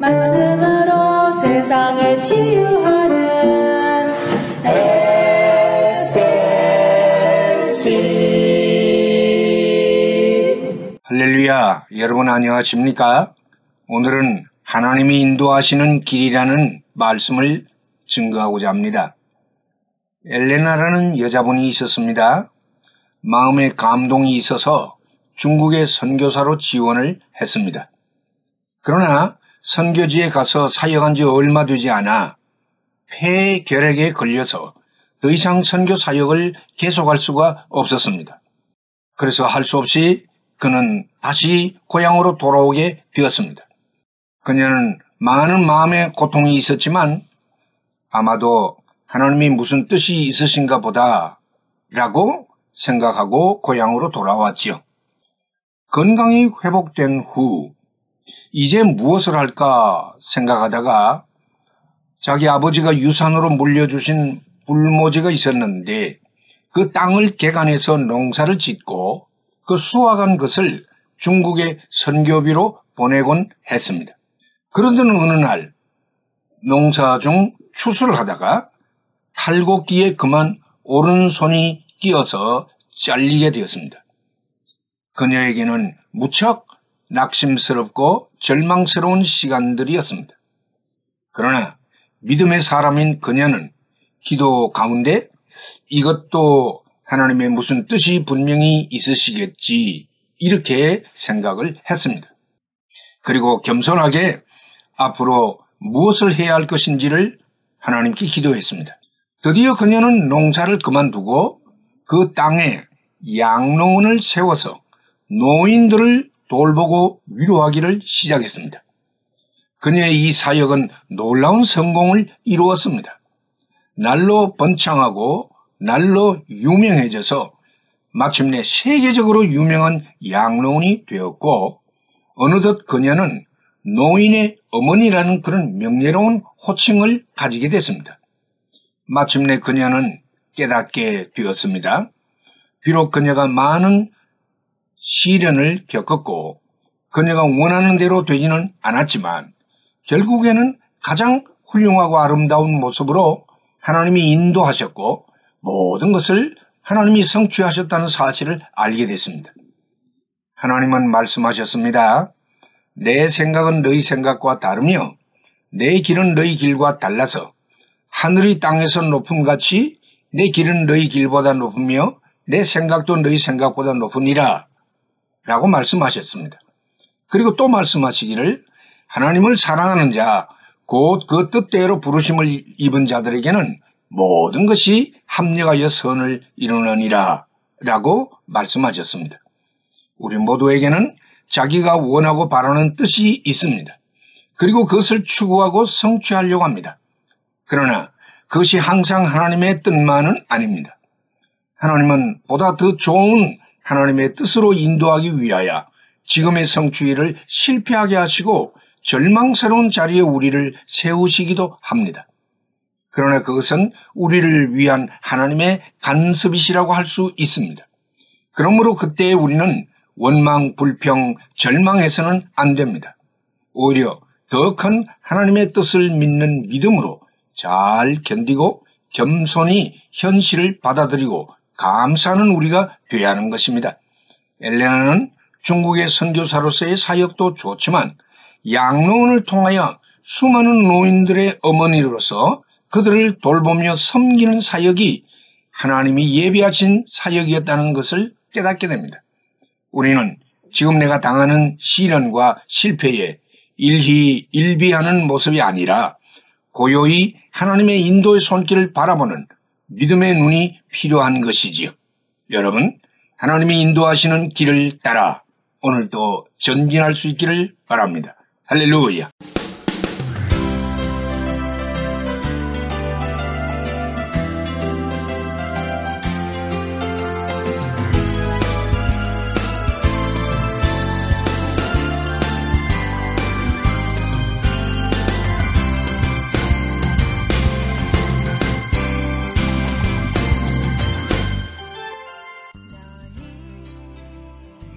말씀으로 세상을 치유하는 SLC 할렐루야, 여러분 안녕하십니까? 오늘은 하나님이 인도하시는 길이라는 말씀을 증거하고자 합니다. 엘레나라는 여자분이 있었습니다. 마음에 감동이 있어서 중국의 선교사로 지원을 했습니다. 그러나 선교지에 가서 사역한 지 얼마 되지 않아 폐 결핵에 걸려서 더 이상 선교 사역을 계속할 수가 없었습니다. 그래서 할 수 없이 그는 다시 고향으로 돌아오게 되었습니다. 그녀는 많은 마음의 고통이 있었지만 아마도 하나님이 무슨 뜻이 있으신가 보다 라고 생각하고 고향으로 돌아왔지요. 건강이 회복된 후 이제 무엇을 할까 생각하다가 자기 아버지가 유산으로 물려주신 불모지가 있었는데 그 땅을 개간해서 농사를 짓고 그 수확한 것을 중국의 선교비로 보내곤 했습니다. 그런데 어느 날 농사 중 추수를 하다가 탈곡기에 그만 오른손이 끼어서 잘리게 되었습니다. 그녀에게는 무척 낙심스럽고 절망스러운 시간들이었습니다. 그러나 믿음의 사람인 그녀는 기도 가운데 이것도 하나님의 무슨 뜻이 분명히 있으시겠지 이렇게 생각을 했습니다. 그리고 겸손하게 앞으로 무엇을 해야 할 것인지를 하나님께 기도했습니다. 드디어 그녀는 농사를 그만두고 그 땅에 양농원을 세워서 노인들을 돌보고 위로하기를 시작했습니다. 그녀의 이 사역은 놀라운 성공을 이루었습니다. 날로 번창하고 날로 유명해져서 마침내 세계적으로 유명한 양로원이 되었고 어느덧 그녀는 노인의 어머니라는 그런 명예로운 호칭을 가지게 됐습니다. 마침내 그녀는 깨닫게 되었습니다. 비록 그녀가 많은 시련을 겪었고 그녀가 원하는 대로 되지는 않았지만 결국에는 가장 훌륭하고 아름다운 모습으로 하나님이 인도하셨고 모든 것을 하나님이 성취하셨다는 사실을 알게 됐습니다. 하나님은 말씀하셨습니다. 내 생각은 너희 생각과 다르며 내 길은 너희 길과 달라서 하늘이 땅에서 높음 같이 내 길은 너희 길보다 높으며 내 생각도 너희 생각보다 높으니라 라고 말씀하셨습니다. 그리고 또 말씀하시기를 하나님을 사랑하는 자, 곧 그 뜻대로 부르심을 입은 자들에게는 모든 것이 합력하여 선을 이루느니라 라고 말씀하셨습니다. 우리 모두에게는 자기가 원하고 바라는 뜻이 있습니다. 그리고 그것을 추구하고 성취하려고 합니다. 그러나 그것이 항상 하나님의 뜻만은 아닙니다. 하나님은 보다 더 좋은 하나님의 뜻으로 인도하기 위하여 지금의 성취를 실패하게 하시고 절망스러운 자리에 우리를 세우시기도 합니다. 그러나 그것은 우리를 위한 하나님의 간섭이시라고 할 수 있습니다. 그러므로 그때 우리는 원망, 불평, 절망해서는 안 됩니다. 오히려 더 큰 하나님의 뜻을 믿는 믿음으로 잘 견디고 겸손히 현실을 받아들이고 감사하는 우리가 되어야 하는 것입니다. 엘레나는 중국의 선교사로서의 사역도 좋지만 양로원을 통하여 수많은 노인들의 어머니로서 그들을 돌보며 섬기는 사역이 하나님이 예비하신 사역이었다는 것을 깨닫게 됩니다. 우리는 지금 내가 당하는 시련과 실패에 일희 일비하는 모습이 아니라 고요히 하나님의 인도의 손길을 바라보는 믿음의 눈이 필요한 것이지요. 여러분, 하나님이 인도하시는 길을 따라 오늘도 전진할 수 있기를 바랍니다. 할렐루야.